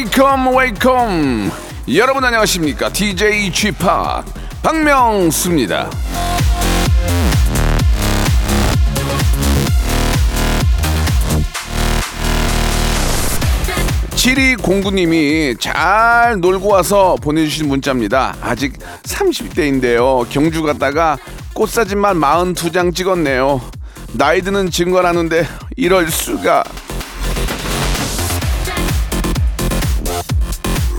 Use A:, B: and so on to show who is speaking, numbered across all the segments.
A: Welcome
B: welcome 여러분 안녕하십니까 DJ g p 박명수입니다 칠이 공구님이 잘 놀고 와서 보내주신 문자입니다. 아직 30대인데요. 경주 갔다가 꽃사진만 42장 찍었네요. 나이 드는 증거라는데 이럴 수가.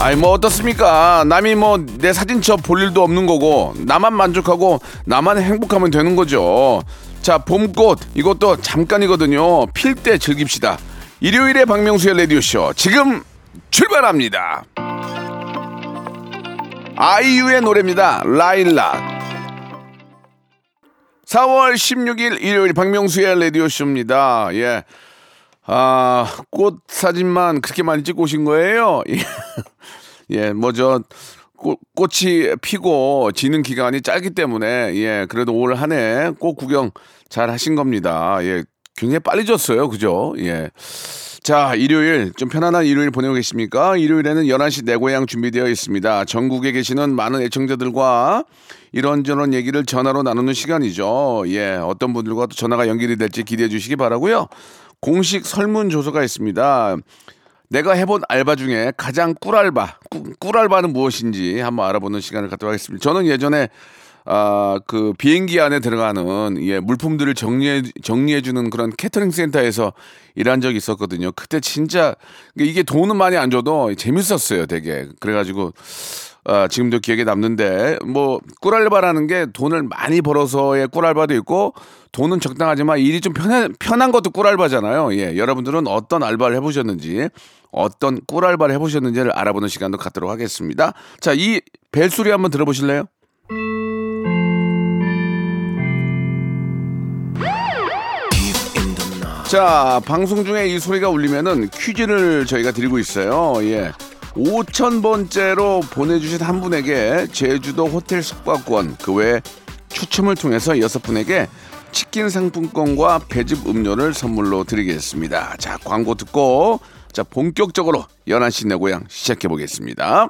B: 아이 뭐 어떻습니까? 남이 뭐 내 사진첩 볼 일도 없는 거고 나만 만족하고 나만 행복하면 되는 거죠. 자 봄꽃 이것도 잠깐이거든요. 필 때 즐깁시다. 일요일에 박명수의 라디오 쇼 지금 출발합니다. 아이유의 노래입니다. 라일락. 4월 16일 일요일 박명수의 라디오 쇼입니다. 예. 아, 꽃 사진만 그렇게 많이 찍고 오신 거예요? 예, 예 뭐, 저, 꽃, 꽃이 피고 지는 기간이 짧기 때문에, 예, 그래도 올 한 해 꽃 구경 잘 하신 겁니다. 예, 굉장히 빨리 졌어요. 그죠? 예. 자, 일요일, 좀 편안한 일요일 보내고 계십니까? 일요일에는 11시 내 고향 준비되어 있습니다. 전국에 계시는 많은 애청자들과 이런저런 얘기를 전화로 나누는 시간이죠. 예, 어떤 분들과 또 전화가 연결이 될지 기대해 주시기 바라고요 공식 설문조사가 있습니다. 내가 해본 알바 중에 가장 꿀알바, 꿀, 꿀알바는 무엇인지 한번 알아보는 시간을 갖도록 하겠습니다. 저는 예전에 아, 그 비행기 안에 들어가는 예, 물품들을 정리해 정리해 주는 그런 캐터링 센터에서 일한 적이 있었거든요. 그때 진짜 이게 돈은 많이 안 줘도 재밌었어요, 되게. 그래 가지고 아, 지금도 기억에 남는데 뭐 꿀알바라는 게 돈을 많이 벌어서의 꿀알바도 있고 돈은 적당하지만 일이 좀 편한 편한 것도 꿀알바잖아요. 예, 여러분들은 어떤 알바를 해보셨는지 어떤 꿀알바를 해보셨는지를 알아보는 시간도 갖도록 하겠습니다. 자, 이 벨소리 한번 들어보실래요? 자, 방송 중에 이 소리가 울리면은 퀴즈를 저희가 드리고 있어요. 예. 5,000번째로 보내주신 한 분에게 제주도 호텔 숙박권, 그외 추첨을 통해서 여섯 분에게 치킨 상품권과 배즙 음료를 선물로 드리겠습니다. 자, 광고 듣고, 자, 본격적으로 연한 씨 내 고향 시작해 보겠습니다.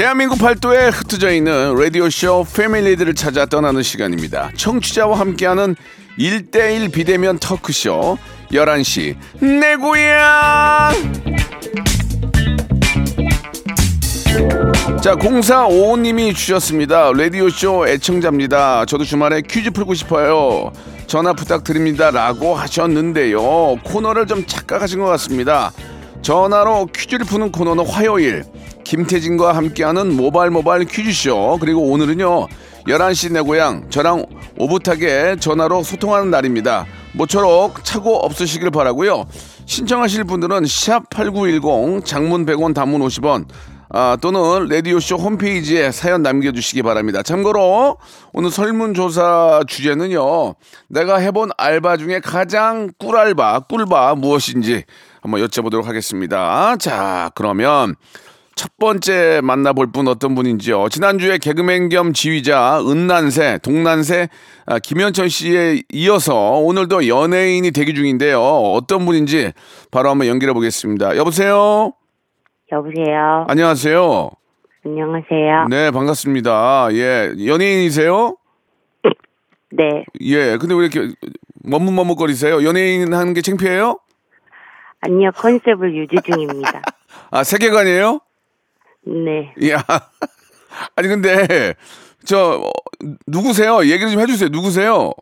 B: 대한민국 팔도에 흩어져 있는 라디오쇼 패밀리들을 찾아 떠나는 시간입니다. 청취자와 함께하는 1대1 비대면 터크쇼 11시 내 고향 자 0455님이 주셨습니다. 라디오쇼 애청자입니다. 저도 주말에 퀴즈 풀고 싶어요. 전화 부탁드립니다. 라고 하셨는데요. 코너를 좀 착각하신 것 같습니다. 전화로 퀴즈를 푸는 코너는 화요일 김태진과 함께하는 모발 모발 퀴즈쇼 그리고 오늘은요 11시 내 고향 저랑 오붓하게 전화로 소통하는 날입니다 모처록 차고 없으시길 바라고요 신청하실 분들은 샵8910 장문 100원 단문 50원 아, 또는 라디오쇼 홈페이지에 사연 남겨주시기 바랍니다. 참고로 오늘 설문조사 주제는요. 내가 해본 알바 중에 가장 꿀알바, 꿀바 무엇인지 한번 여쭤보도록 하겠습니다. 자, 그러면 첫 번째 만나볼 분 어떤 분인지요. 지난주에 개그맨 겸 지휘자 은난세, 동난세 아, 김현철 씨에 이어서 오늘도 연예인이 대기 중인데요. 어떤 분인지 바로 한번 연결해 보겠습니다. 여보세요?
C: 여보세요.
B: 안녕하세요.
C: 안녕하세요.
B: 네, 반갑습니다. 예, 연예인이세요?
C: 네.
B: 예, 근데 왜 이렇게 머뭇머뭇거리세요? 연예인 하는 게 창피해요?
C: 아니요, 컨셉을 유지 중입니다.
B: 아, 세계관이에요?
C: 네.
B: 야, 아니 근데 저 어, 누구세요? 얘기를 좀 해주세요. 누구세요?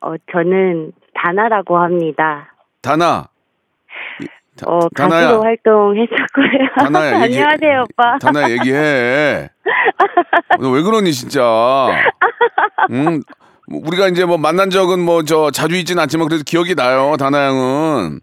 C: 어, 저는 다나라고 합니다.
B: 다나. 다-
C: 어,
B: 다나야.
C: 가수로 활동했었고요.
B: 다나야, 얘기-
C: 안녕하세요, 오빠.
B: 다나 얘기해. 너 왜 그러니 진짜. 음, 우리가 이제 뭐 만난 적은 뭐 저 자주 있지는 않지만 그래도 기억이 나요. 다나 양은.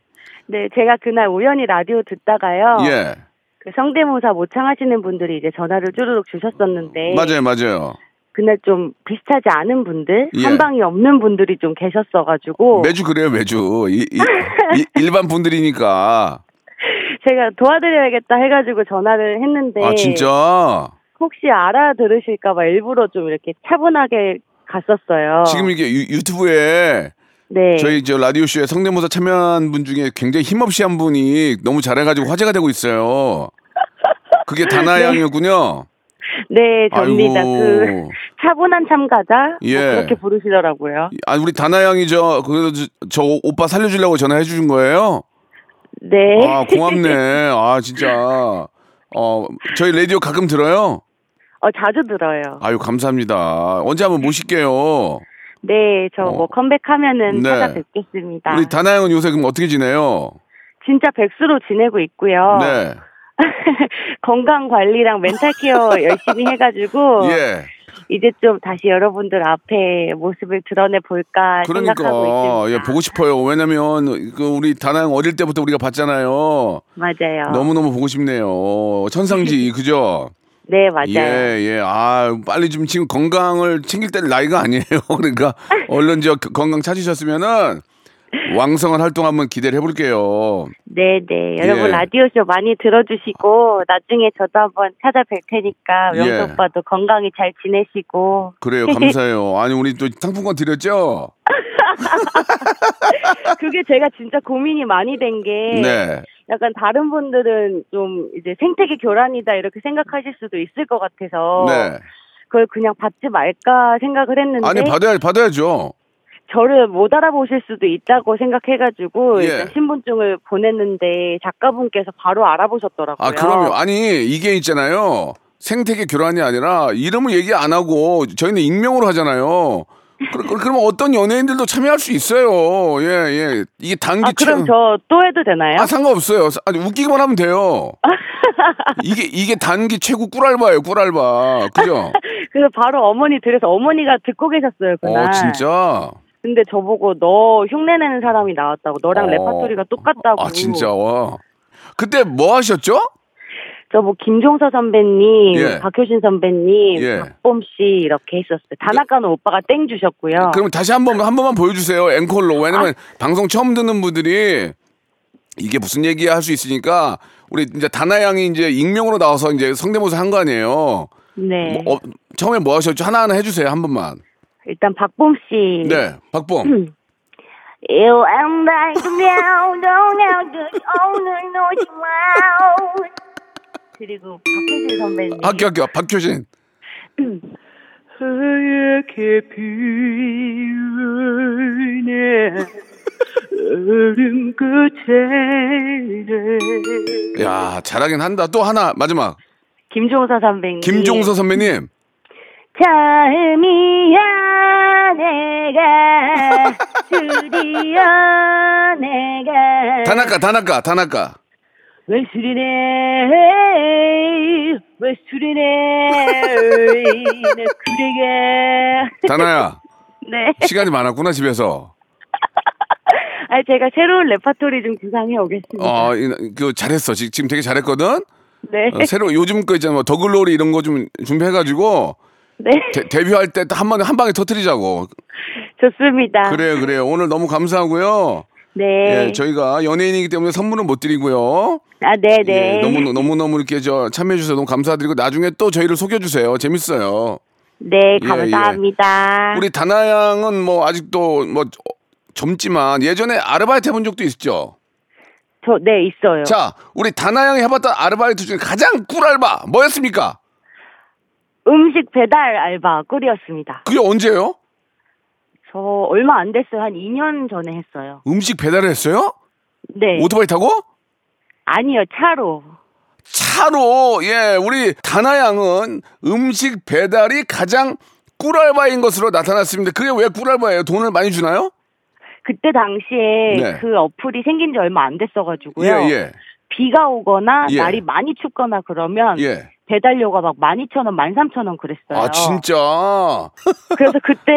C: 네, 제가 그날 우연히 라디오 듣다가요.
B: 예.
C: 그 성대모사 모창하시는 분들이 이제 전화를 쭈르륵 주셨었는데.
B: 맞아요, 맞아요.
C: 그날 좀 비슷하지 않은 분들,
B: 예.
C: 한 방이 없는 분들이 좀 계셨어가지고.
B: 매주 그래요, 매주. 이, 이- 이- 일반 분들이니까.
C: 제가 도와드려야겠다 해가지고 전화를 했는데.
B: 아, 진짜?
C: 혹시 알아들으실까봐 일부러 좀 이렇게 차분하게 갔었어요.
B: 지금 이게 유, 유튜브에
C: 네.
B: 저희 저 라디오 쇼에 성대모사 참여한 분 중에 굉장히 힘없이 한 분이 너무 잘해가지고 화제가 되고 있어요. 그게 다나 양이었군요.
C: 네, 접니다.
B: 아이고.
C: 그 차분한 참가자 뭐
B: 예.
C: 그렇게 부르시더라고요.
B: 아 우리 다나 양이 저 그래도 저, 저 오빠 살려주려고 전화해 주신 거예요?
C: 네.
B: 아 고맙네. 아 진짜. 어 저희 라디오 가끔 들어요.
C: 어 자주 들어요.
B: 아유 감사합니다. 언제 한번 모실게요.
C: 네, 저뭐
B: 어.
C: 컴백하면은
B: 네.
C: 찾아뵙겠습니다.
B: 우리 다나 양은 요새 그럼 어떻게 지내요?
C: 진짜 백수로 지내고 있고요.
B: 네.
C: 건강 관리랑 멘탈 케어 열심히 해가지고
B: 예.
C: 이제 좀 다시 여러분들 앞에 모습을 드러내 볼까 생각하고
B: 그러니까
C: 있습니다.
B: 예 보고 싶어요. 왜냐면 그 우리 다나 양 어릴 때부터 우리가 봤잖아요.
C: 맞아요.
B: 너무 너무 보고 싶네요. 천상지 그죠?
C: 네, 맞아요.
B: 예, 예. 아, 빨리 좀 지금 건강을 챙길 때 나이가 아니에요. 그러니까 얼른 저 건강 찾으셨으면은 왕성한 활동 한번 기대를 해볼게요.
C: 네, 네. 여러분
B: 예.
C: 라디오쇼 많이 들어주시고 나중에 저도 한번 찾아뵐 테니까
B: 예.
C: 오빠도 건강히 잘 지내시고
B: 그래요. 감사해요. 아니, 우리 또 상품권 드렸죠?
C: 그게 제가 진짜 고민이 많이 된 게
B: 네.
C: 약간 다른 분들은 좀 이제 생태계 교란이다 이렇게 생각하실 수도 있을 것 같아서
B: 네.
C: 그걸 그냥 받지 말까 생각을 했는데
B: 아니, 받아야, 받아야죠.
C: 저를 못 알아보실 수도 있다고 생각해가지고
B: 예.
C: 일단 신분증을 보냈는데 작가분께서 바로 알아보셨더라고요.
B: 아, 그럼요. 아니, 이게 있잖아요. 생태계 교란이 아니라 이름을 얘기 안 하고 저희는 익명으로 하잖아요. 그, 그러면 어떤 연예인들도 참여할 수 있어요. 예, 예. 이게 단기
C: 아, 그럼
B: 최-
C: 저또 해도 되나요?
B: 아 상관없어요. 아니 웃기기만 하면 돼요. 이게 이게 단기 최고 꿀알바예요, 꿀알바. 그죠?
C: 그래서 바로 어머니 들에서 어머니가 듣고 계셨어요 그날.
B: 어 진짜.
C: 근데 저보고 너 흉내내는 사람이 나왔다고 너랑
B: 어.
C: 레파토리가 똑같다고.
B: 아 진짜 와. 그때 뭐 하셨죠?
C: 저 뭐 김종서 선배님,
B: 예.
C: 박효신 선배님,
B: 예.
C: 박범 씨 이렇게 했었어요. 다나카는 오빠가 땡 주셨고요.
B: 그럼 다시 한번 한 번만 보여주세요, 앵콜로. 왜냐면 방송 처음 듣는 분들이 이게 무슨 얘기야 할 수 있으니까 우리 이제 다나 양이 이제 익명으로 나와서 이제 성대모사 한 거 아니에요.
C: 네.
B: 뭐, 어, 처음에 뭐 하셨죠? 하나 하나 해주세요, 한 번만.
C: 일단 박범 씨.
B: 네, 박봉.
C: You and I now 오늘 마. 그리고 박효신 선배님.
B: 학교 학교 박효신.
C: 하얗게 피우네 얼음 끝에
B: 야 잘하긴 한다. 또 하나 마지막.
C: 김종서 선배님
B: 김종서 선배님.
C: 처음이야 내가 드디어 내가
B: 다나카 다나카 다나카.
C: 왜 술이네 왜 술이네 내 그래게
B: 다나야
C: 네
B: 시간이 많았구나 집에서.
C: 아 제가 새로운 레파토리 좀 구상해 오겠습니다
B: 어, 이- 그 잘했어. 지- 지금 되게 잘했거든.
C: 네
B: 어, 새로 요즘 거 있잖아. 뭐 더글로리 이런 거 좀 준비해가지고
C: 네
B: 데, 데뷔할 때 한 번에 한 방에 터트리자고.
C: 좋습니다
B: 그래요, 그래요. 오늘 너무 감사하고요.
C: 네
B: 예, 저희가 연예인이기 때문에 선물은 못 드리고요.
C: 아 네 네
B: 예, 너무 너무 너무 이렇게 저 참여해 주셔서 너무 감사드리고 나중에 또 저희를 속여 주세요. 재밌어요.
C: 네
B: 예,
C: 감사합니다
B: 우리 다나 양은 뭐 아직도 뭐 젊지만 예전에 아르바이트 해본 적도 있죠.
C: 저 네 있어요
B: 자, 우리 다나 양이 해봤던 아르바이트 중에 가장 꿀알바 뭐였습니까?
C: 음식 배달 알바 꿀이었습니다
B: 그게 언제예요?
C: 저 얼마 안 됐어요 한 2년 전에 했어요
B: 음식 배달을 했어요?
C: 네
B: 오토바이 타고?
C: 아니요 차로
B: 차로 예 우리 다나 양은 음식 배달이 가장 꿀알바인 것으로 나타났습니다. 그게 왜 꿀알바예요? 돈을 많이 주나요?
C: 그때 당시에
B: 네.
C: 그 어플이 생긴 지 얼마 안 됐어가지고요.
B: 예, 예.
C: 비가 오거나
B: 예.
C: 날이 많이 춥거나 그러면
B: 예.
C: 배달료가 막 12,000원, 13,000원 그랬어요.
B: 아, 진짜?
C: 그래서 그때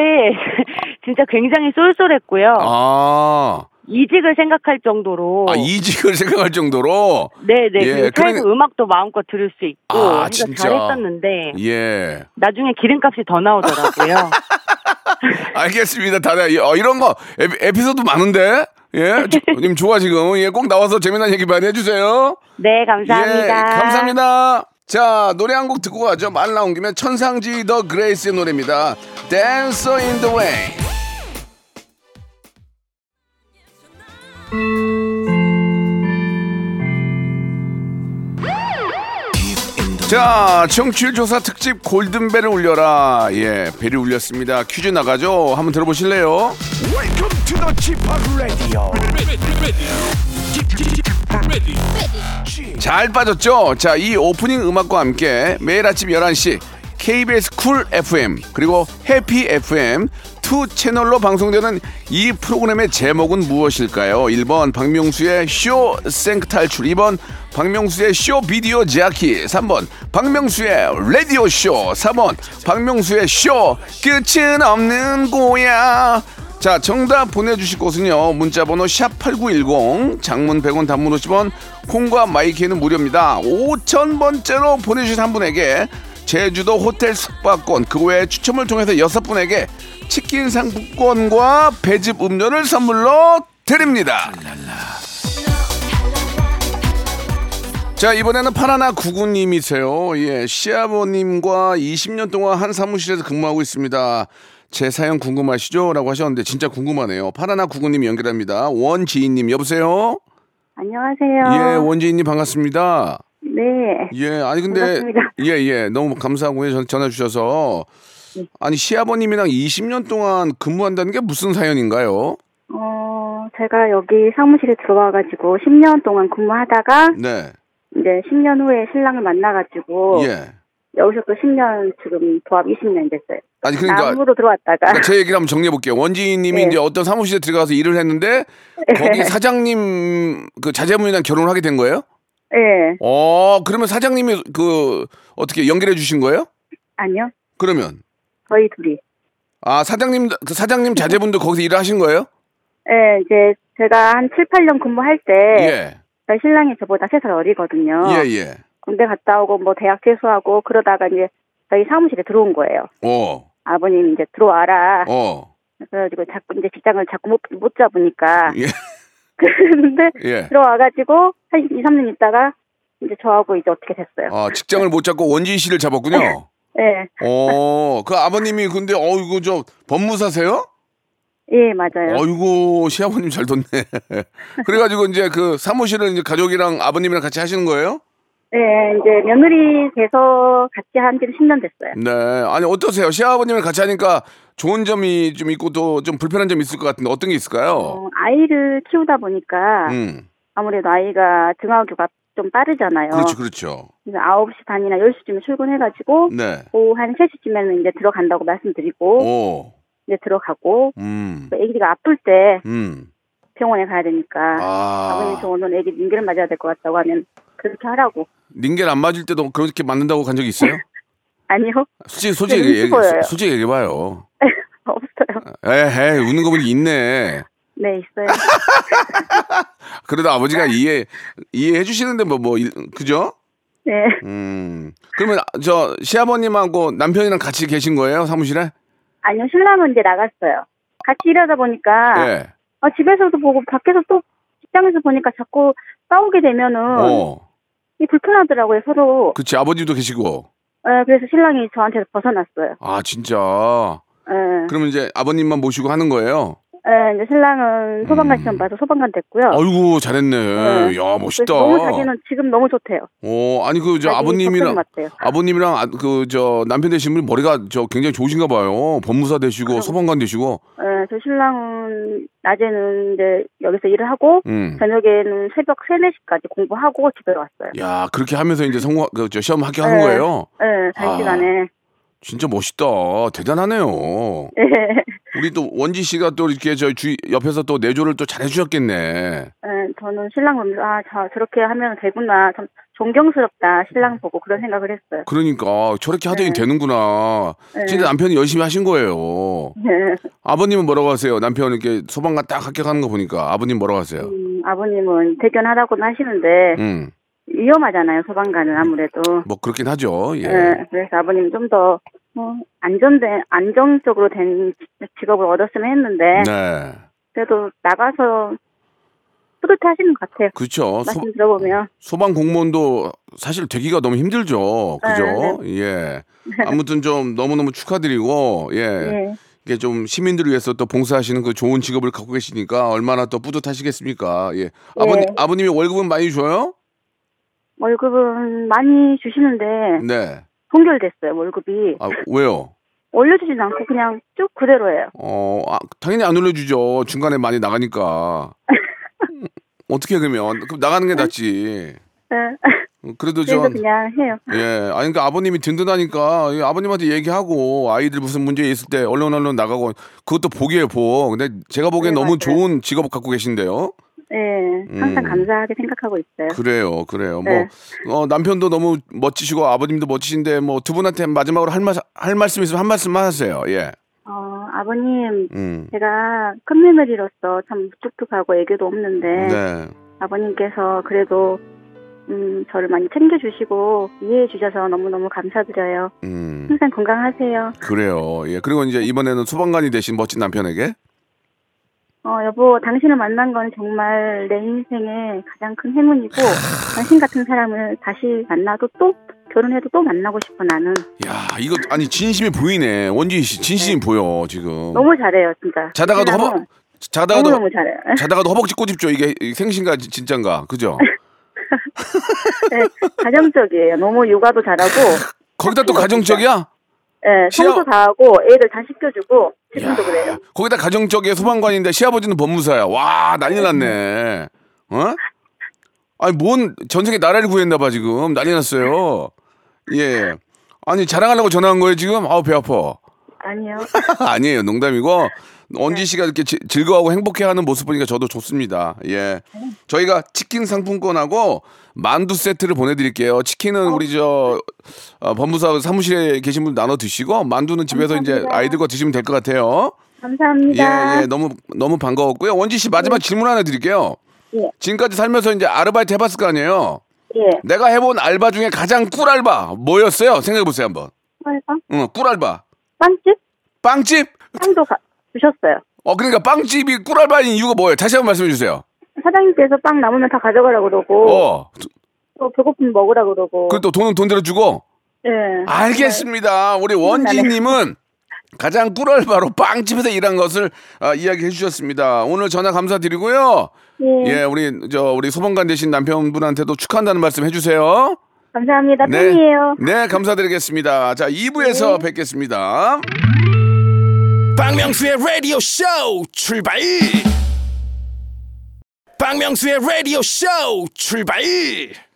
C: 진짜 굉장히 쏠쏠했고요.
B: 아.
C: 이직을 생각할 정도로
B: 아, 이직을 생각할 정도로?
C: 네네
B: 예,
C: 그리고 차에서
B: 그러니-
C: 음악도 마음껏 들을 수 있고
B: 아, 진짜.
C: 잘했었는데
B: 예.
C: 나중에 기름값이 더 나오더라고요.
B: 알겠습니다. 다들 어, 이런 거 에피, 에피소드 많은데? 예. 저- 님 좋아 지금. 예, 꼭 나와서 재미난 얘기 많이 해 주세요.
C: 네 감사합니다.
B: 예, 감사합니다. 자, 노래 한 곡 듣고 가죠. 말 나온 김에 천상지 더 그레이스의 노래입니다. Dancer. 자, 청취율 조사 특집 골든벨을 울려라. 예, 벨이 울렸습니다. 퀴즈 나가죠. 한번 들어보실래요?
A: Welcome to the Chip Radio.
B: 잘 빠졌죠? 자, 이 오프닝 음악과 함께 매일 아침 11시 KBS 쿨 FM 그리고 해피 FM two 채널로 방송되는 이 프로그램의 제목은 무엇일까요? 1번 박명수의 쇼생크 탈출 2번 박명수의 쇼 비디오 자키 3번 박명수의 라디오 쇼 4번 박명수의 쇼 끝은 없는 고야 자, 정답 보내주실 곳은요. 문자번호 샵 8910, 장문 100원, 단문 50원, 콩과 마이K는 무료입니다. 5,000번째로 보내주신 한 분에게 제주도 호텔 숙박권, 그 외에 추첨을 통해서 여섯 분에게 치킨 상품권과 배즙 음료를 선물로 드립니다. 자, 이번에는 파라나 구구님이세요. 예, 시아버님과 20년 동안 한 사무실에서 근무하고 있습니다. 제 사연 궁금하시죠? 라고 하셨는데 진짜 궁금하네요. 파라나 구구님 연결합니다. 원지인님 여보세요?
C: 안녕하세요.
B: 예, 원지인님 반갑습니다.
C: 네.
B: 예, 아니 근데
C: 반갑습니다.
B: 예, 예, 너무 감사하고요. 전- 전화 주셔서 아니 시아버님이랑 20년 동안 근무한다는 게 무슨 사연인가요?
D: 어, 제가 여기 사무실에 들어와 가지고 10년 동안 근무하다가
B: 네,
D: 이제 10년 후에 신랑을 만나 가지고
B: 예.
D: 여기서 또 10년 지금 도합 20년 됐어요.
B: 아니 그러니까
D: 남으로 들어왔다가
B: 그러니까 제 얘기를 한번 정리해 볼게요. 원지인님이
D: 네.
B: 이제 어떤 사무실에 들어가서 일을 했는데 거기 사장님 그 자제분이랑 결혼을 하게 된 거예요?
D: 예
B: 어, 그러면 사장님이 그 어떻게 연결해 주신 거예요?
D: 아니요
B: 그러면
D: 저희 둘이
B: 아 사장님 그 사장님 자제분도 거기서 일을 하신 거예요?
D: 예 이제 제가 한 7, 8년 근무할 때
B: 예,
D: 저희 신랑이 저보다 3살 어리거든요.
B: 예, 예.
D: 군대 갔다 오고 뭐 대학 퇴소하고 그러다가 이제 저희 사무실에 들어온 거예요.
B: 어,
D: 아버님 이제 들어와라.
B: 어,
D: 그래가지고 자꾸 이제 직장을 자꾸 못, 못 잡으니까
B: 예,
D: 그런데
B: 예.
D: 들어와가지고 한 2, 3년 있다가 이제 저하고 이제 어떻게 됐어요.
B: 아 직장을 못 잡고 원지인 씨를 잡았군요.
D: 네,
B: 어, 그 아버님이 근데 어이구 저 법무사세요?
D: 예 맞아요.
B: 어이구 시아버님 잘 뒀네. 그래가지고 이제 그 사무실을 이제 가족이랑 아버님이랑 같이 하시는 거예요?
D: 네, 이제 며느리 돼서 같이 한 지는 10년 됐어요.
B: 네. 아니 어떠세요? 시아버님을 같이 하니까 좋은 점이 좀 있고 또 좀 불편한 점이 있을 것 같은데 어떤 게 있을까요?
D: 어, 아이를 키우다 보니까
B: 음.
D: 아무래도 아이가 등하교가 좀 빠르잖아요.
B: 그렇죠, 그렇죠.
D: 그래서 9시 반이나 10시쯤에 출근해가지고
B: 네.
D: 오후 한 3시쯤에는 이제 들어간다고 말씀드리고
B: 오.
D: 이제 들어가고
B: 음.
D: 또 아기가 아플 때
B: 음.
D: 병원에 가야 되니까
B: 아.
D: 아버님 저 오늘 아기 링겔 맞아야 될 것 같다고 하면 그렇게 하라고
B: 링겔 안 맞을 때도 그렇게 맞는다고 간적 있어요?
D: 아니요
B: 솔직히 솔직히
D: 네,
B: 얘기,
D: 보여요.
B: 솔직히 얘기해 봐요.
D: 없어요
B: 에헤 웃는 거 보니 있네.
D: 네 있어요
B: 그래도 아버지가 이해 이해해 주시는데 뭐뭐 그죠?
D: 네
B: 음. 그러면 저 시아버님하고 남편이랑 같이 계신 거예요 사무실에?
D: 아니요 신랑은 이제 나갔어요 같이 일하다 보니까
B: 예.
D: 아, 집에서도 보고 밖에서 또 직장에서 보니까 자꾸 싸우게 되면은
B: 어.
D: 이 불편하더라고요 서로
B: 그치 아버지도 계시고.
D: 예, 그래서 신랑이 저한테 벗어났어요
B: 아 진짜.
D: 예,
B: 그러면 이제 아버님만 모시고 하는 거예요?
D: 예, 이제 신랑은 소방관 시험 봐서 소방관 됐고요
B: 아이고 잘했네.
D: 네.
B: 야 멋있다.
D: 너무 자기는 지금 너무 좋대요
B: 어 아니 그 저 아버님이랑. 아버님이랑 그저 남편 되신 분이 머리가 저 굉장히 좋으신가 봐요. 법무사 되시고 소방관 되시고.
D: 예, 저 신랑은 낮에는 이제 여기서 일을 하고
B: 음.
D: 저녁에는 새벽 3, 4시까지 공부하고 집에 왔어요.
B: 야 그렇게 하면서 이제 성공 그저 시험 합격한
D: 네.
B: 거예요.
D: 예,
B: 아.
D: 단시간에.
B: 진짜 멋있다. 대단하네요.
D: 예.
B: 우리 또 원지 씨가 또 이렇게 저희 주 옆에서 또 내조를 또 잘해주셨겠네.
D: 네, 저는 신랑 보면서 아, 자, 저렇게 하면 되구나. 참 존경스럽다. 신랑 보고 그런 생각을 했어요.
B: 그러니까 저렇게 하더니
D: 네.
B: 되는구나.
D: 네.
B: 진짜 남편이 열심히 하신 거예요.
D: 네. 아버님은
B: 뭐라고 하세요? 남편 이렇게 소방관 딱 합격하는 거 보니까 아버님 뭐라고 하세요?
D: 음, 아버님은 대견하다고는 하시는데
B: 음,
D: 위험하잖아요. 소방관은 아무래도.
B: 뭐 그렇긴 하죠. 예.
D: 네, 그래서 아버님 좀더 어, 안전된 안정적으로 된 직업을 얻었으면 했는데
B: 네.
D: 그래도 나가서 뿌듯해하시는 것 같아요.
B: 그렇죠. 소,
D: 말씀 들어보면
B: 소방 공무원도 사실 되기가 너무 힘들죠. 그죠?
D: 네,
B: 예. 아무튼 좀 너무너무 축하드리고, 예.
D: 예.
B: 이게 좀 시민들을 위해서 또 봉사하시는 그 좋은 직업을 갖고 계시니까 얼마나 또 뿌듯하시겠습니까? 예. 아버님, 아버님이 월급은 많이 줘요?
D: 월급은 많이 주시는데
B: 네.
D: 동결됐어요. 월급이
B: 아, 왜요?
D: 올려주진 않고 그냥 쭉 그대로예요.
B: 어, 아, 당연히 안 올려주죠. 중간에 많이 나가니까. 어떻게 그러면? 그럼 나가는 게 낫지.
D: 네.
B: 그래도
D: 그래서
B: 전
D: 그냥 해요.
B: 예, 아니 그러니까 아버님이 든든하니까 이 아버님한테 얘기하고 아이들 무슨 문제 있을 때 얼른 얼른 나가고 그것도 복이에요 복. 근데 제가 보기엔
D: 네,
B: 너무
D: 맞아요.
B: 좋은 직업 갖고 계신데요.
D: 네, 항상
B: 음.
D: 감사하게 생각하고 있어요.
B: 그래요, 그래요.
D: 네.
B: 뭐 어, 남편도 너무 멋지시고 아버님도 멋지신데 뭐 두 분한테 마지막으로 할말할 말씀 있으면 한 말씀만 하세요. 예.
D: 어, 아버님,
B: 음.
D: 제가 큰 며느리로서 참 무뚝뚝하고 애교도 없는데
B: 네.
D: 아버님께서 그래도 음, 저를 많이 챙겨주시고 이해해 주셔서 너무너무 감사드려요.
B: 음.
D: 항상 건강하세요.
B: 그래요. 예. 그리고 이제 이번에는 소방관이 되신 멋진 남편에게
D: 어, 여보, 당신을 만난 건 정말 내 인생의 가장 큰 행운이고 당신 같은 사람을 다시 만나도 또 결혼해도 또 만나고 싶어 나는.
B: 야, 이거 아니 진심이 보이네. 원지 씨 진심이 보여, 지금.
D: 너무 잘해요, 진짜.
B: 자다가도 허벅 자다가도
D: 너무너무 잘해요.
B: 자다가도 허벅지 꼬집죠. 이게 생신가 진- 진짠가. 그죠?
D: 네, 가정적이에요. 너무 육아도 잘하고,
B: 거기다 또 가정적이야?
D: 네,
B: 시어-
D: 청소 다 하고, 애들 다 시켜주고, 지금도 그래요.
B: 거기다 가정적이에 소방관인데 시아버지는 법무사야. 와, 난리 났네. 어? 아니, 뭔 전세계 나라를 구했나 봐, 지금. 난리 났어요. 예. 아니, 자랑하려고 전화한 거예요, 지금? 아우, 배 아파.
D: 아니요.
B: 아니에요, 농담이고. 언지 씨가 이렇게 지- 즐거워하고 행복해하는 모습 보니까 저도 좋습니다. 예, 저희가 치킨 상품권하고 만두 세트를 보내드릴게요. 치킨은 우리 저 어, 법무사 사무실에 계신 분 나눠 드시고 만두는 집에서 이제
D: 감사합니다.
B: 아이들과 드시면 될 것 같아요.
D: 감사합니다.
B: 예, 예, 너무 너무 반가웠고요. 원지 씨 마지막 질문 하나 드릴게요.
D: 예.
B: 지금까지 살면서 이제 아르바이트 해봤을 거 아니에요.
D: 예.
B: 내가 해본 알바 중에 가장 꿀 알바 뭐였어요? 생각해 보세요 한번.
D: 빨강?
B: 응, 꿀 알바.
D: 빵집?
B: 빵집?
D: 빵도 가, 주셨어요.
B: 어, 그러니까 빵집이 꿀 알바인 이유가 뭐예요? 다시 한번 말씀해 주세요.
D: 사장님께서 빵 남으면 다 가져가라 그러고,
B: 어,
D: 또 배고프면 먹으라 그러고.
B: 그 또 돈은 돈대로 주고.
D: 예.
B: 알겠습니다. 우리 원지님은 가장 꿀알바로 빵집에서 일한 것을 아, 이야기해 주셨습니다. 오늘 전화 감사드리고요.
D: 예.
B: 예, 우리 저 우리 소방관 되신 남편분한테도 축하한다는 말씀 해주세요.
D: 감사합니다. 팬이에요.
B: 네, 감사드리겠습니다. 자, 2부에서 뵙겠습니다.
E: 박명수의 라디오 쇼 출발 박명수의 라디오 쇼 출발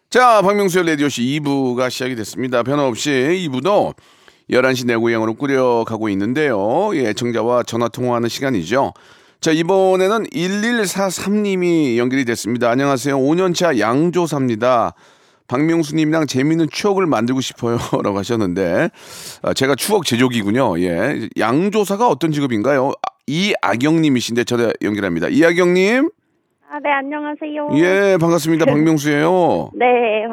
B: 자, 박명수의 라디오씨 2부가 시작이 됐습니다. 변함없이 2부도 11시 내고향으로 꾸려가고 있는데요. 예, 청자와 전화 통화하는 시간이죠. 자, 이번에는 1143님이 연결이 됐습니다. 안녕하세요. 5년차 양조사입니다. 박명수님이랑 재미있는 추억을 만들고 싶어요. 라고 하셨는데, 아, 제가 추억 제조기군요. 예. 양조사가 어떤 직업인가요? 아, 이아경님이신데 전화 연결합니다. 이아경님?
F: 아, 네, 안녕하세요.
B: 예, 반갑습니다. 박명수예요.
F: 네,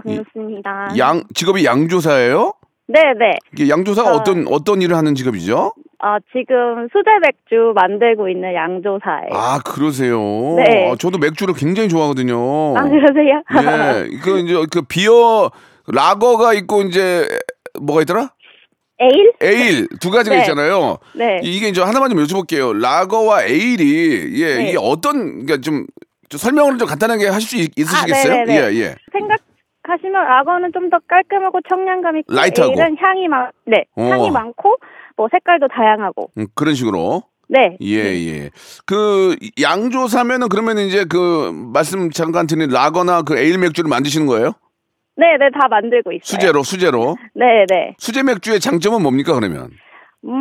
F: 반갑습니다.
B: 양 직업이 양조사예요?
F: 네, 네.
B: 이게 양조사가
F: 어.
B: 어떤 어떤 일을 하는 직업이죠?
F: 아, 지금 수제 맥주 만들고 있는 양조사예요.
B: 아 그러세요.
F: 네.
B: 아, 저도 맥주를 굉장히 좋아하거든요.
F: 아, 그러세요?
B: 예, 그 이제 그 비어 라거가 있고 이제 뭐가 있더라?
F: 에일?
B: 에일 두 가지가
F: 네.
B: 있잖아요.
F: 네.
B: 이게 이제 하나만 좀 여쭤볼게요. 라거와 에일이 예
F: 네.
B: 이게 어떤 그러니까 좀, 좀 설명을 좀 간단하게 하실 수 있, 있으시겠어요?
F: 아, 네네네.
B: 예 예.
F: 생각 하시면 악어는 좀 더 깔끔하고 청량감 있고
B: 라이트하고.
F: 에일은 향이 많, 네,
B: 어.
F: 향이 많고 뭐 색깔도 다양하고.
B: 음, 그런 식으로.
F: 네.
B: 예, 예. 그 양조 사면은 그러면 이제 그 말씀 잠깐 드린 라거나 그 에일 맥주를 만드시는 거예요?
F: 네, 네, 다 만들고 있어요.
B: 수제로, 수제로.
F: 네, 네.
B: 수제 맥주의 장점은 뭡니까 그러면?
F: 음,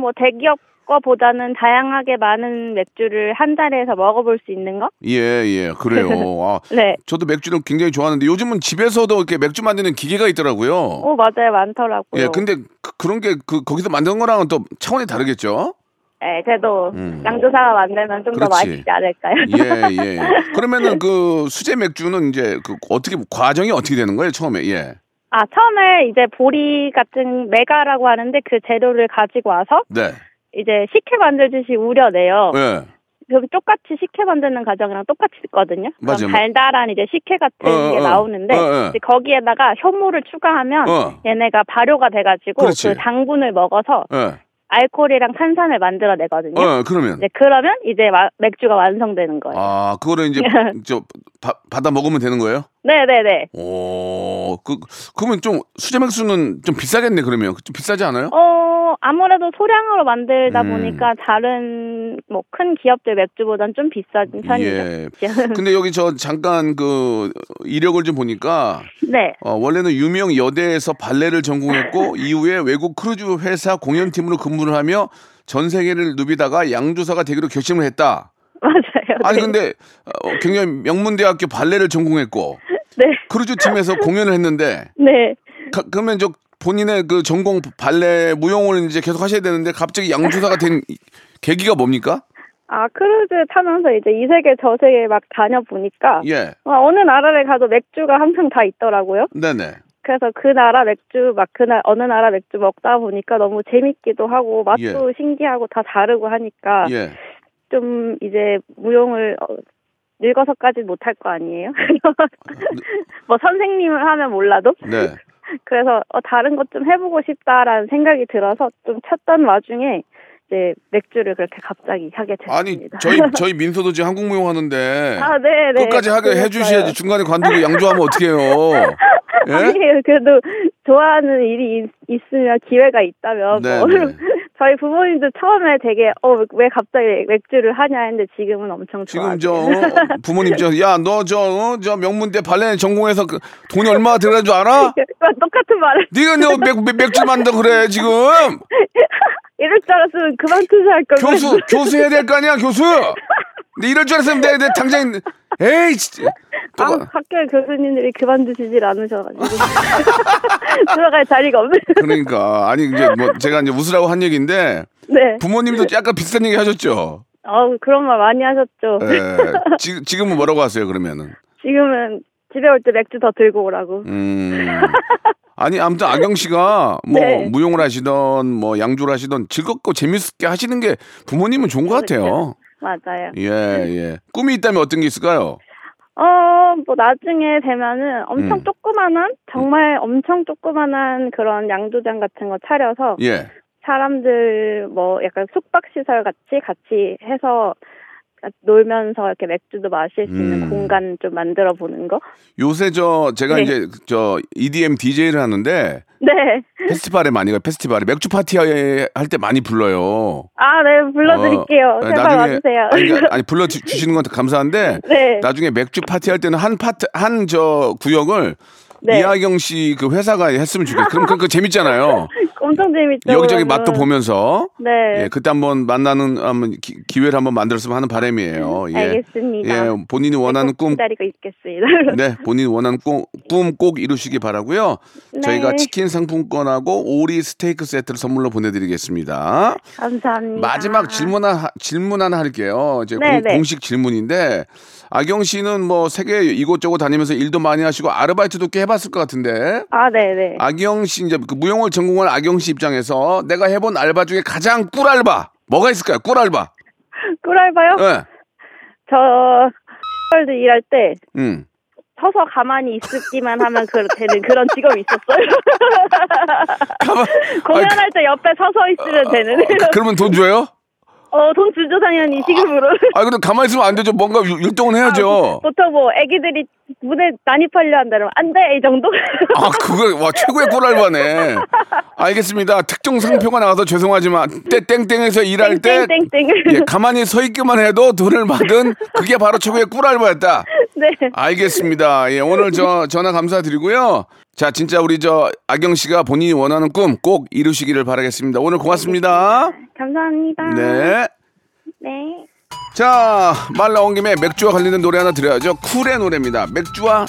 F: 뭐 대기업 거보다는 다양하게 많은 맥주를 한 자리에서 먹어볼 수 있는 거?
B: 예, 예, 그래요. 아,
F: 네.
B: 저도 맥주를 굉장히 좋아하는데 요즘은 집에서도 이렇게 맥주 만드는 기계가 있더라고요.
F: 오, 맞아요. 많더라고요.
B: 예, 근데 그, 런 게 그 거기서 만든 거랑은 또 차원이 다르겠죠?
F: 네, 그래도
B: 음.
F: 양조사가 만들면 좀 더. 맛있지 않을까요?
B: 예, 예. 그러면은 그 수제 맥주는 이제 그 어떻게 과정이 어떻게 되는 거예요, 처음에? 예.
F: 아, 처음에 이제 보리 같은 메가라고 하는데 그 재료를 가지고 와서
B: 네.
F: 이제 식혜 만들듯이 우려내요.
B: 예.
F: 그럼 똑같이 식혜 만드는 과정이랑 똑같이 있거든요. 그럼
B: 맞아요.
F: 달달한 이제 식혜 같은
B: 어, 어,
F: 게
B: 어.
F: 나오는데
B: 어, 어.
F: 이제 거기에다가 효모를 추가하면
B: 어.
F: 얘네가 발효가 돼가지고
B: 그렇지.
F: 그 당분을 먹어서
B: 예.
F: 알코올이랑 탄산을 만들어내거든요.
B: 어, 그러면
F: 이제 그러면 이제 마- 맥주가 완성되는 거예요.
B: 아, 그거를 이제 저 바- 받아 먹으면 되는 거예요?
F: 네네네.
B: 오, 그 그러면 좀 수제 맥주는 좀 비싸겠네 그러면 좀 비싸지 않아요?
F: 어 아무래도 소량으로 만들다
B: 음.
F: 보니까 다른 뭐 큰 기업들 맥주보단 좀 비싼 편이죠.
B: 예. 근데 여기 저 잠깐 그 이력을 좀 보니까
F: 네.
B: 어, 원래는 유명 여대에서 발레를 전공했고 이후에 외국 크루즈 회사 공연팀으로 근무를 하며 전 세계를 누비다가 양조사가 되기로 결심을 했다.
F: 맞아요.
B: 아니
F: 네.
B: 근데 어, 굉장히 명문대학교 발레를 전공했고
F: 네.
B: 크루즈 팀에서 공연을 했는데
F: 네.
B: 가- 그러면 저 본인의 그 전공 발레 무용을 이제 계속 하셔야 되는데 갑자기 양조사가 된 이- 계기가 뭡니까?
F: 아 크루즈 타면서 이제 이 세계 저 세계 막 다녀 보니까
B: 예,
F: 어느 나라를 가도 맥주가 항상 다 있더라고요.
B: 네네.
F: 그래서 그 나라 맥주 막 그날 어느 나라 맥주 먹다 보니까 너무 재밌기도 하고 맛도
B: 예.
F: 신기하고 다 다르고 하니까
B: 예.
F: 좀 이제 무용을 어, 늙어서까지 못할 거 아니에요? 뭐 선생님을 하면 몰라도
B: 네.
F: 그래서 어, 다른 것 좀 해보고 싶다라는 생각이 들어서 좀 찾던 와중에 이제 맥주를 그렇게 갑자기 하게
B: 아니
F: 됐습니다.
B: 저희 저희 민서도 지금 한국 무용 하는데
F: 아, 네, 네.
B: 끝까지 하게
F: 그랬어요.
B: 해주셔야지 중간에 관두고 양조하면 어떡해요? 예?
F: 아니에요. 그래도 좋아하는 일이 있, 으면 기회가 있다면
B: 네,
F: 뭐
B: 네.
F: 저희 부모님도 처음에 되게 어 왜 갑자기 맥주를 하냐 했는데 지금은 엄청
B: 지금. 저 어, 부모님 저야너 저저 명문대 발레 전공해서 그 돈이 얼마나 들어간 줄 알아?
F: 똑같은 말을
B: 네가 너 맥, 맥, 맥주 만다 그래 지금
F: 이럴 줄 알았으면 그만 투자할 걸.
B: 교수 교수 해야 될 거 아니야 교수? 근데 이럴 줄 알았으면 내, 내 당장 에이 진짜
F: 아,
B: 또
F: 학교 교수님들이 그만두시질 않으셔가지고 들어갈 자리가 없는.
B: 그러니까 아니 이제 뭐 제가 이제 웃으라고 한 얘기인데
F: 네.
B: 부모님도 약간 비슷한 얘기 하셨죠?
F: 어우 그런 말 많이 하셨죠.
B: 예. 지금 지금은 뭐라고 하세요 그러면은?
F: 지금은 집에 올 때 맥주 더 들고 오라고.
B: 음. 아니 아무튼 아경 씨가 뭐
F: 네.
B: 무용을 하시던 뭐 양조를 하시던 즐겁고 재밌게 하시는 게 부모님은 좋은 것 같아요.
F: 맞아요.
B: 예 예. 꿈이 있다면 어떤 게 있을까요?
F: 어, 뭐 나중에 되면은 엄청
B: 음.
F: 조그만한 정말 엄청 조그만한 그런 양조장 같은 거 차려서
B: 예.
F: 사람들 뭐 약간 숙박 시설 같이 같이 해서 놀면서 이렇게 맥주도 마실 수 있는
B: 음.
F: 공간 좀 만들어 보는 거.
B: 요새 저 제가
F: 네.
B: 이제 저 EDM DJ를 하는데
F: 네.
B: 페스티벌에 많이 가요. 페스티벌에 맥주 파티 할 때 많이 불러요.
F: 아, 네, 불러 드릴게요.
B: 어,
F: 제발 와주세요.
B: 아니, 그러니까 아니 불러 주- 주시는 건 감사한데
F: 네.
B: 나중에 맥주 파티 할 때는 한 파트 한 저 구역을
F: 네.
B: 이하경 씨 그 회사가 했으면 좋겠어요. 그럼 그, 그 재밌잖아요.
F: 엄청 재밌죠.
B: 여기저기
F: 그러면.
B: 맛도 보면서
F: 네.
B: 예, 그때 한번 만나는 한번 기, 기회를 한번 만들었으면 하는 바람이에요. 예.
F: 알겠습니다.
B: 예, 본인이 원하는 꼭꿈
F: 기다리고 있겠습니다.
B: 네, 본인이 원하는 꿈 꼭 이루시기 바라고요.
F: 네.
B: 저희가 치킨 상품권하고 오리 스테이크 세트를 선물로 보내드리겠습니다.
F: 감사합니다.
B: 마지막 질문 하나 질문 하나 할게요. 이제
F: 네,
B: 공,
F: 네.
B: 공식 질문인데 아경 씨는 뭐 세계 이곳저곳 다니면서 일도 많이 하시고 아르바이트도 꽤 해봤을 것 같은데
F: 아, 네, 네.
B: 아경 씨 이제 그 무용을 전공한 아경 씨 입장에서 내가 해본 알바 중에 가장 꿀 알바 뭐가 있을까요? 꿀 알바.
F: 꿀알바요?
B: 예.
F: 저 헐드 일할 때
B: 음.
F: 서서 가만히 있기만 하면 그 되는 그런 직업이 있었어요.
B: 가만.
F: 공연할 때 옆에 서서 있으면 되는.
B: 아, 그러면 돈 줘요?
F: 어, 돈 주죠, 당연히, 시급으로.
B: 아 근데 가만히 있으면 안 되죠. 뭔가 율- 율동을 해야죠.
F: 보통 뭐, 애기들이 무대 난입하려 한다 그러면, 안 돼, 이 정도?
B: 아, 그거, 와, 최고의 꿀알바네. 알겠습니다. 특정 상표가 나와서 죄송하지만, 때, 땡땡에서 일할 때,
F: 땡땡땡.
B: 예, 가만히 서 있기만 해도 돈을 받은 그게 바로 최고의 꿀알바였다.
F: 네.
B: 알겠습니다. 예, 오늘 저 전화 감사드리고요. 자, 진짜 우리 저 아경 씨가 본인이 원하는 꿈 꼭 이루시기를 바라겠습니다. 오늘 고맙습니다.
F: 감사합니다.
B: 네.
F: 네.
B: 자, 말 나온 김에 맥주와 관련된 노래 하나 드려야죠. 쿨의 노래입니다. 맥주와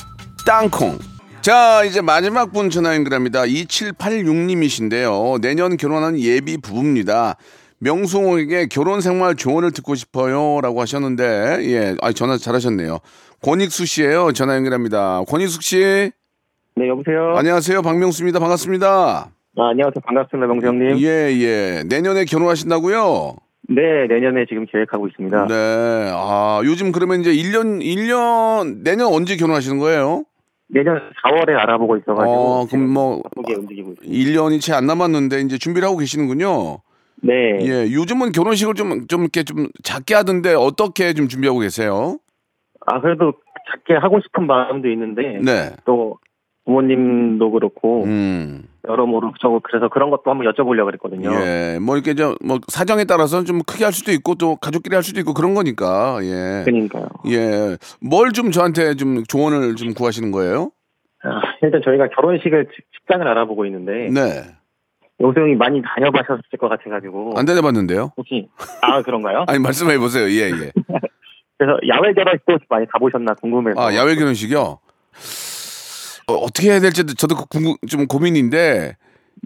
B: 땅콩. 자, 이제 마지막 분 전화 연결합니다. 2786님이신데요. 내년 결혼하는 예비 부부입니다. 명수홍에게 결혼 생활 조언을 듣고 싶어요. 라고 하셨는데, 예, 아, 전화 잘하셨네요. 권익수 씨예요 전화 연결합니다. 권익숙 씨.
G: 네, 여보세요.
B: 안녕하세요. 박명수입니다. 반갑습니다.
G: 아, 안녕하세요. 반갑습니다, 명수 형님.
B: 예, 예. 내년에 결혼하신다고요?
G: 네, 내년에 지금 계획하고 있습니다.
B: 네. 아, 요즘 그러면 이제 1년, 1년, 내년 언제 결혼하시는 거예요?
G: 내년 4월에 알아보고 있어가지고.
B: 어, 그럼 뭐,
G: 바쁘게 움직이고 있습니다.
B: 1년이 채 안 남았는데 이제 준비를 하고 계시는군요.
G: 네.
B: 예, 요즘은 결혼식을 좀, 좀 이렇게 좀 작게 하던데 어떻게 좀 준비하고 계세요?
G: 아, 그래도 작게 하고 싶은 마음도 있는데.
B: 네.
G: 또 부모님도 그렇고.
B: 음.
G: 여러모로 저 그래서 그런 것도 한번 여쭤보려고 그랬거든요.
B: 예, 뭐 이렇게 저, 뭐 사정에 따라서는 좀 크게 할 수도 있고 또 가족끼리 할 수도 있고 그런 거니까, 예.
G: 그러니까요.
B: 예. 뭘 좀 저한테 좀 조언을 좀 구하시는 거예요?
G: 아, 일단 저희가 결혼식을 직- 직장을 알아보고 있는데.
B: 네.
G: 영수 형이 많이 다녀보셨을 것 같아가지고.
B: 안 다녀봤는데요?
G: 혹시 아 그런가요?
B: 아니, 말씀해 보세요. 예, 예.
G: 그래서 야외 결혼식도 많이 가보셨나 궁금해서.
B: 아, 야외 결혼식이요? 어, 어떻게 해야 될지 저도 그 궁금, 좀 고민인데,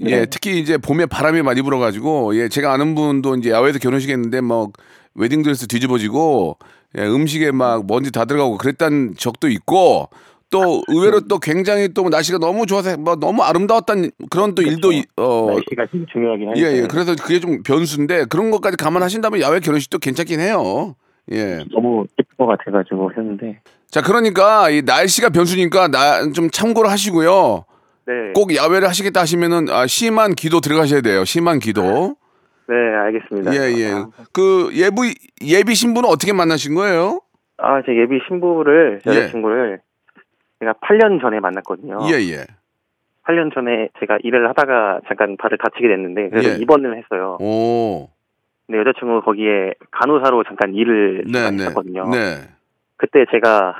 B: 예,
G: 네.
B: 특히 이제 봄에 바람이 많이 불어가지고, 예, 제가 아는 분도 이제 야외에서 결혼식 했는데, 뭐, 웨딩드레스 뒤집어지고, 예, 음식에 막 먼지 다 들어가고 그랬다는 적도 있고, 또 의외로 또 굉장히 또 날씨가 너무 좋아서 뭐 너무 아름다웠다는 그런 또 일도, 이- 어,
G: 날씨가 중요하긴 하니까.
B: 예, 예. 그래서 그게 좀 변수인데, 그런 것까지 감안하신다면 야외 결혼식도 괜찮긴 해요. 예.
G: 너무 예쁠 것 같아가지고 했는데.
B: 자, 그러니까 이 날씨가 변수니까 나 좀 참고를 하시고요.
G: 네.
B: 꼭 야외를 하시겠다 하시면은 아, 심한 기도 들어가셔야 돼요. 심한 기도.
G: 네, 알겠습니다.
B: 예, 예. 그 예부 예비 신부는 어떻게 만나신 거예요?
G: 아, 제 예비 신부를
B: 예.
G: 여자친구를 제가 8년 전에 만났거든요.
B: 예, 예.
G: 8년 전에 제가 일을 하다가 잠깐 발을 다치게 됐는데 그래서
B: 예.
G: 입원을 했어요.
B: 오.
G: 근데 여자친구가 거기에 간호사로 잠깐 일을
B: 네, 네.
G: 했었거든요.
B: 네.
G: 그때 제가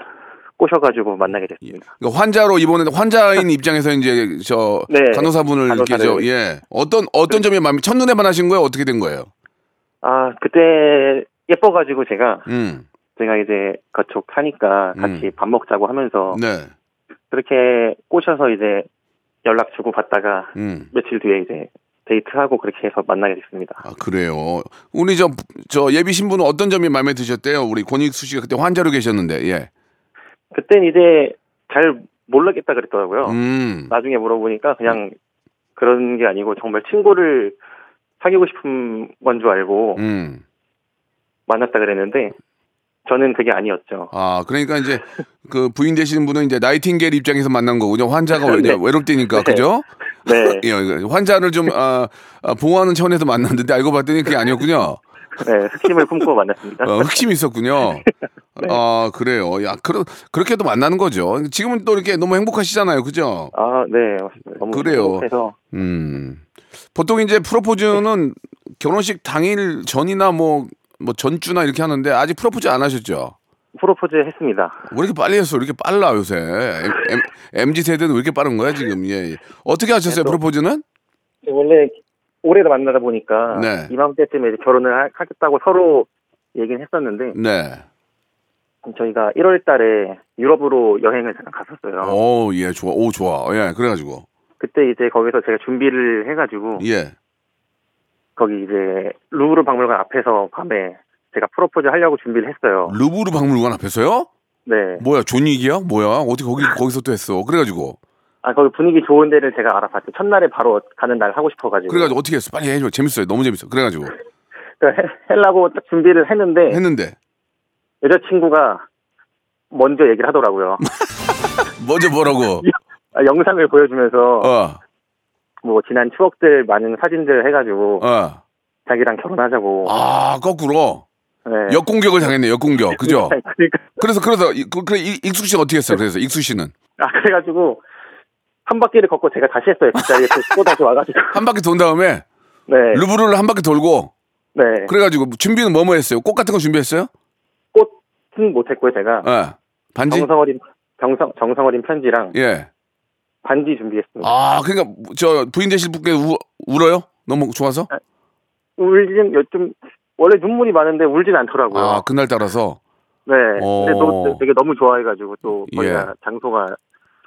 G: 꼬셔가지고 만나게 됐습니다.
B: 그러니까 환자로 이번에 환자인 입장에서 이제 저
G: 네.
B: 간호사분을 이렇게 저
G: 간호사를.
B: 예. 어떤 어떤 점이 마음에 첫눈에 반하신 거예요? 어떻게 된 거예요?
G: 아, 그때 예뻐가지고 제가
B: 음.
G: 제가 이제 그쪽 사니까 같이
B: 음.
G: 밥 먹자고 하면서
B: 네.
G: 그렇게 꼬셔서 이제 연락 주고 받다가
B: 음.
G: 며칠 뒤에 이제 데이트하고 그렇게 해서 만나게 됐습니다.
B: 아, 그래요. 우리 저, 저 예비 신부는 어떤 점이 마음에 드셨대요? 우리 권익수 씨가 그때 환자로 계셨는데, 예.
G: 그땐 이제 잘 모르겠다 그랬더라고요.
B: 음.
G: 나중에 물어보니까 그냥 그런 게 아니고 정말 친구를 사귀고 싶은 건 줄 알고
B: 음.
G: 만났다 그랬는데 저는 그게 아니었죠.
B: 아, 그러니까 이제 그 부인 되시는 분은 이제 나이팅게일 입장에서 만난 거군요. 환자가 외,
G: 네.
B: 외롭 때니까,
G: 네.
B: 그죠?
G: 네,
B: 예, 환자를 좀, 아, 아, 보호하는 차원에서 만났는데 알고 봤더니 그게 아니었군요.
G: 네, 흑심을 품고 만났습니다.
B: 어, 흑심이 있었군요. 아, 그래요. 야, 그러, 그렇게도 만나는 거죠. 지금은 또 이렇게 너무 행복하시잖아요. 그죠?
G: 아, 네. 너무
B: 그래요.
G: 해서
B: 음. 보통 이제 프로포즈는 결혼식 당일 전이나 뭐, 뭐 전주나 이렇게 하는데 아직 프로포즈 안 하셨죠?
G: 프로포즈 했습니다.
B: 왜 이렇게 빨리 했어? 왜 이렇게 빨라 요새? M, g 세대는 왜 이렇게 빠른 거야 지금? 예. 예. 어떻게 하셨어요
G: 네, 또-
B: 프로포즈는?
G: 원래 오래도 만나다 보니까
B: 네.
G: 이맘때쯤에 이제 결혼을 하- 하겠다고 서로 얘기는 했었는데
B: 네.
G: 저희가 1월 달에 유럽으로 여행을 잠깐 갔었어요.
B: 오, 예, 좋아. 오, 좋아. 예, 그래가지고.
G: 그때 이제 거기서 제가 준비를 해가지고
B: 예.
G: 거기 이제 루브르 박물관 앞에서 밤에 제가 프로포즈 하려고 준비를 했어요.
B: 루브르 박물관 앞에서요?
G: 네.
B: 뭐야, 존익이야? 뭐야? 어떻게 거기, 거기서 또 했어? 그래가지고.
G: 아 거기 분위기 좋은 데를 제가 알아봤죠. 첫날에 바로 가는 날 하고 싶어가지고.
B: 그래가지고 어떻게 했어? 빨리 해줘. 재밌어요. 너무 재밌어. 그래가지고.
G: 그러니까 해- 하려고 딱 준비를 했는데
B: 했는데.
G: 여자친구가 먼저 얘기를 하더라고요.
B: 먼저 뭐라고?
G: 아, 영상을 보여주면서
B: 어,
G: 뭐 지난 추억들 많은 사진들 해가지고
B: 어.
G: 자기랑 결혼하자고.
B: 아, 거꾸로.
G: 네.
B: 역공격을 당했네, 역공격. 그죠?
G: 그러니까
B: 그래서, 그래서, 이- 그, 그래, 이- 익숙 씨는 어떻게 했어요? 그래서, 익숙 씨는.
G: 아 그래가지고 한 바퀴를 걷고 제가 다시 했어요. 그 자리에 또, 또 다시 와가지고.
B: 한 바퀴 돈 다음에,
G: 네.
B: 루브르를 한 바퀴 돌고,
G: 네.
B: 그래가지고, 준비는 뭐뭐 했어요? 꽃 같은 거 준비했어요?
G: 꽃은 못했고요 제가
B: 예. 반지?
G: 정성 어린 정성 정성 어린 편지랑
B: 예.
G: 반지 준비했습니다.
B: 아, 그러니까 저 부인 되실 분께 우, 울어요? 너무 좋아서?
G: 울진 좀 원래 눈물이 많은데 울진 않더라고요.
B: 아, 그날 따라서.
G: 네.
B: 어.
G: 근데 또 되게 너무 좋아해가지고 또
B: 예.
G: 장소가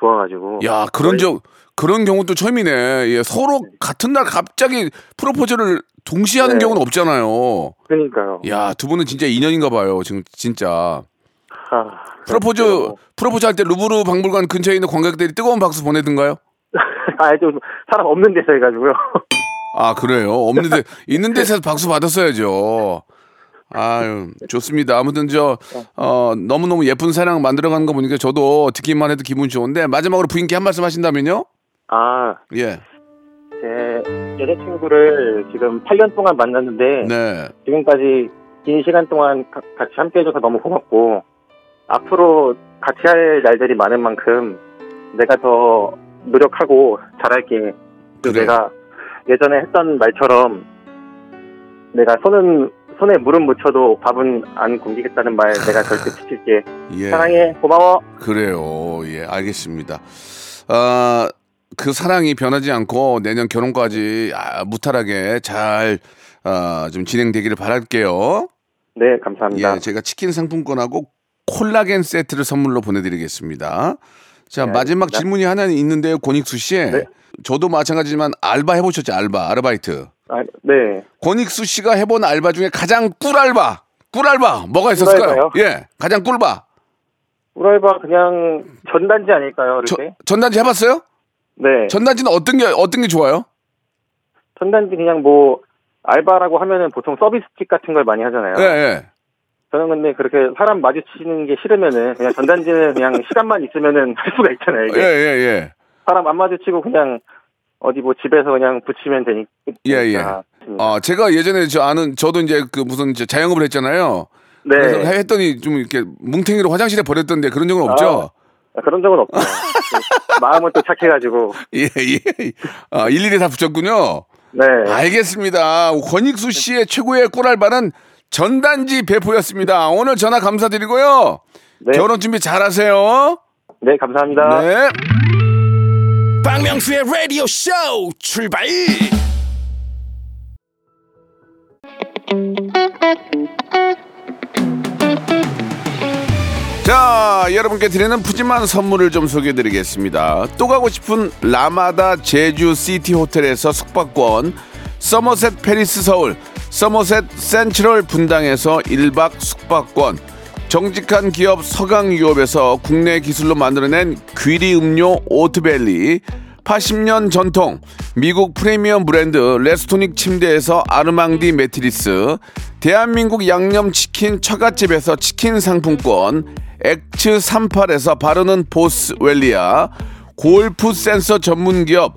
G: 좋아가지고.
B: 야, 그런 적 그런 경우도 처음이네. 예, 서로 같은 날 갑자기 프로포즈를 동시에 하는
G: 네.
B: 경우는 없잖아요.
G: 그러니까요.
B: 야, 두 분은 진짜 인연인가 봐요. 지금 진짜.
G: 아,
B: 프로포즈
G: 그래요.
B: 프로포즈 할 때 루브르 박물관 근처에 있는 관객들이 뜨거운 박수 보내든가요?
G: 아, 좀 사람 없는 데서 해가지고요.
B: 아, 그래요. 없는데 있는 데서 박수 받았어야죠. 아유, 좋습니다. 아무튼 저 어, 너무 너무 예쁜 사랑 만들어 가는 거 보니까 저도 듣기만 해도 기분 좋은데 마지막으로 부인께 한 말씀 하신다면요?
G: 아,
B: 예.
G: 제 여자친구를 지금 8년 동안 만났는데
B: 네.
G: 지금까지 긴 시간 동안 가- 같이 함께 해줘서 너무 고맙고 앞으로 같이 할 날들이 많은 만큼 내가 더 노력하고 잘할게. 그
B: 그래.
G: 내가 예전에 했던 말처럼 내가 손은 손에 물은 묻혀도 밥은 안 굶기겠다는 말 내가 절대 지킬게.
B: 예.
G: 사랑해. 고마워.
B: 그래요. 예, 알겠습니다. 아, 그 사랑이 변하지 않고 내년 결혼까지 아, 무탈하게 잘, 아, 좀 진행되기를 바랄게요.
G: 네, 감사합니다.
B: 예, 제가 치킨 상품권하고 콜라겐 세트를 선물로 보내드리겠습니다. 자,
G: 네,
B: 마지막
G: 알겠습니다.
B: 질문이 하나 있는데요, 권익수 씨.
G: 네.
B: 저도 마찬가지지만 알바 해보셨죠, 알바, 아르바이트.
G: 아, 네.
B: 권익수 씨가 해본 알바 중에 가장 꿀 알바, 꿀 알바, 뭐가 있었을까요?
G: 꿀알바요?
B: 예, 가장 꿀바.
G: 우라이바 그냥 전단지 아닐까요,
B: 저-
G: 때?
B: 전단지 해봤어요?
G: 네.
B: 전단지는 어떤 게, 어떤 게 좋아요?
G: 전단지 그냥 뭐 알바라고 하면은 보통 서비스직 같은 걸 많이 하잖아요.
B: 예, 예.
G: 저는 근데 그렇게 사람 마주치는 게 싫으면은 그냥 전단지는 그냥 시간만 있으면은 할 수가 있잖아요.
B: 예,
G: 이게
B: 예, 예.
G: 사람 안 마주치고 그냥 어디 뭐 집에서 그냥 붙이면 되니까.
B: 예, 예. 어, 제가 예전에 저 아는, 저도 이제 그 무슨 이제 자영업을 했잖아요.
G: 네.
B: 그래서 했더니 좀 이렇게 뭉탱이로 화장실에 버렸던데 그런 적은 없죠?
G: 아, 그런 적은 없고 마음은 또 착해가지고.
B: 예, 예. 아, 일일이 다 붙였군요.
G: 네.
B: 알겠습니다. 권익수 씨의 최고의 꿀알바는 전단지 배포였습니다. 오늘 전화 감사드리고요.
G: 네.
B: 결혼 준비 잘 하세요.
G: 네, 감사합니다.
B: 네.
E: 박명수의 라디오 쇼 출발
B: 자, 여러분께 드리는 푸짐한 선물을 좀 소개해 드리겠습니다. 또 가고 싶은 라마다 제주 시티 호텔에서 숙박권, 서머셋 팰리스 서울, 서머셋 센트럴 분당에서 1박 숙박권, 정직한 기업 서강유업에서 국내 기술로 만들어낸 귀리 음료 오트벨리, 80년 전통 미국 프리미엄 브랜드 레스토닉 침대에서 아르망디 매트리스. 대한민국 양념치킨 처갓집에서 치킨 상품권. 엑츠 38에서 바르는 보스웰리아. 골프 센서 전문기업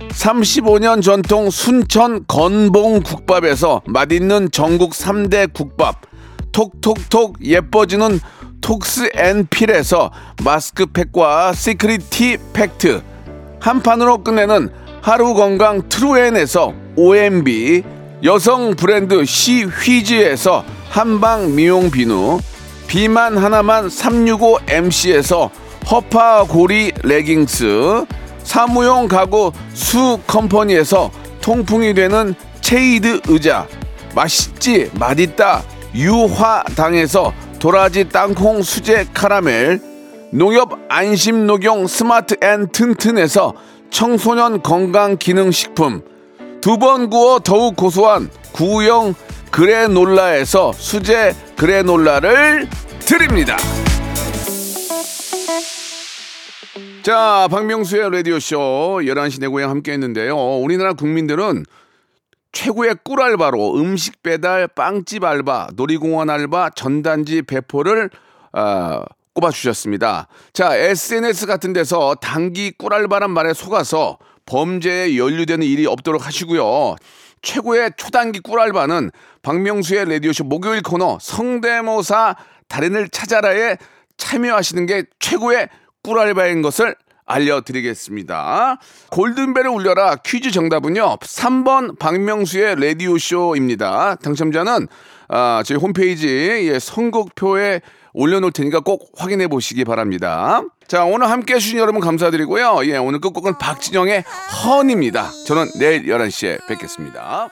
B: 35년 전통 순천 건봉 국밥에서 맛있는 전국 3대 국밥 톡톡톡 예뻐지는 톡스 앤 필에서 마스크팩과 시크릿 티 팩트 한 판으로 끝내는 하루 건강 트루엔에서 OMB 여성 브랜드 시휘즈에서 한방 미용 비누 비만 하나만 365MC에서 허파고리 레깅스 사무용 가구 수 컴퍼니에서 통풍이 되는 체이드 의자 맛있지 맛있다 유화당에서 도라지 땅콩 수제 카라멜 농협 안심 녹용 스마트 앤 튼튼에서 청소년 건강 기능 식품 두 번 구워 더욱 고소한 구형 그래놀라에서 수제 그래놀라를 드립니다. 자, 박명수의 라디오쇼 11시 내 고향 함께 했는데요. 우리나라 국민들은 최고의 꿀 알바로 음식 배달, 빵집 알바, 놀이공원 알바, 전단지 배포를 어, 꼽아주셨습니다. 자, SNS 같은 데서 단기 꿀 알바란 말에 속아서 범죄에 연루되는 일이 없도록 하시고요. 최고의 초단기 꿀 알바는 박명수의 라디오쇼 목요일 코너 성대모사 달인을 찾아라에 참여하시는 게 최고의 꿀 알바인 것을 알려드리겠습니다. 골든벨을 울려라 퀴즈 정답은요. 3번 박명수의 라디오쇼입니다. 당첨자는 아, 저희 홈페이지 선곡표에 올려놓을 테니까 꼭 확인해 보시기 바랍니다. 자, 오늘 함께 해주신 여러분 감사드리고요. 예, 오늘 끝곡은 박진영의 헌입니다. 저는 내일 11시에 뵙겠습니다.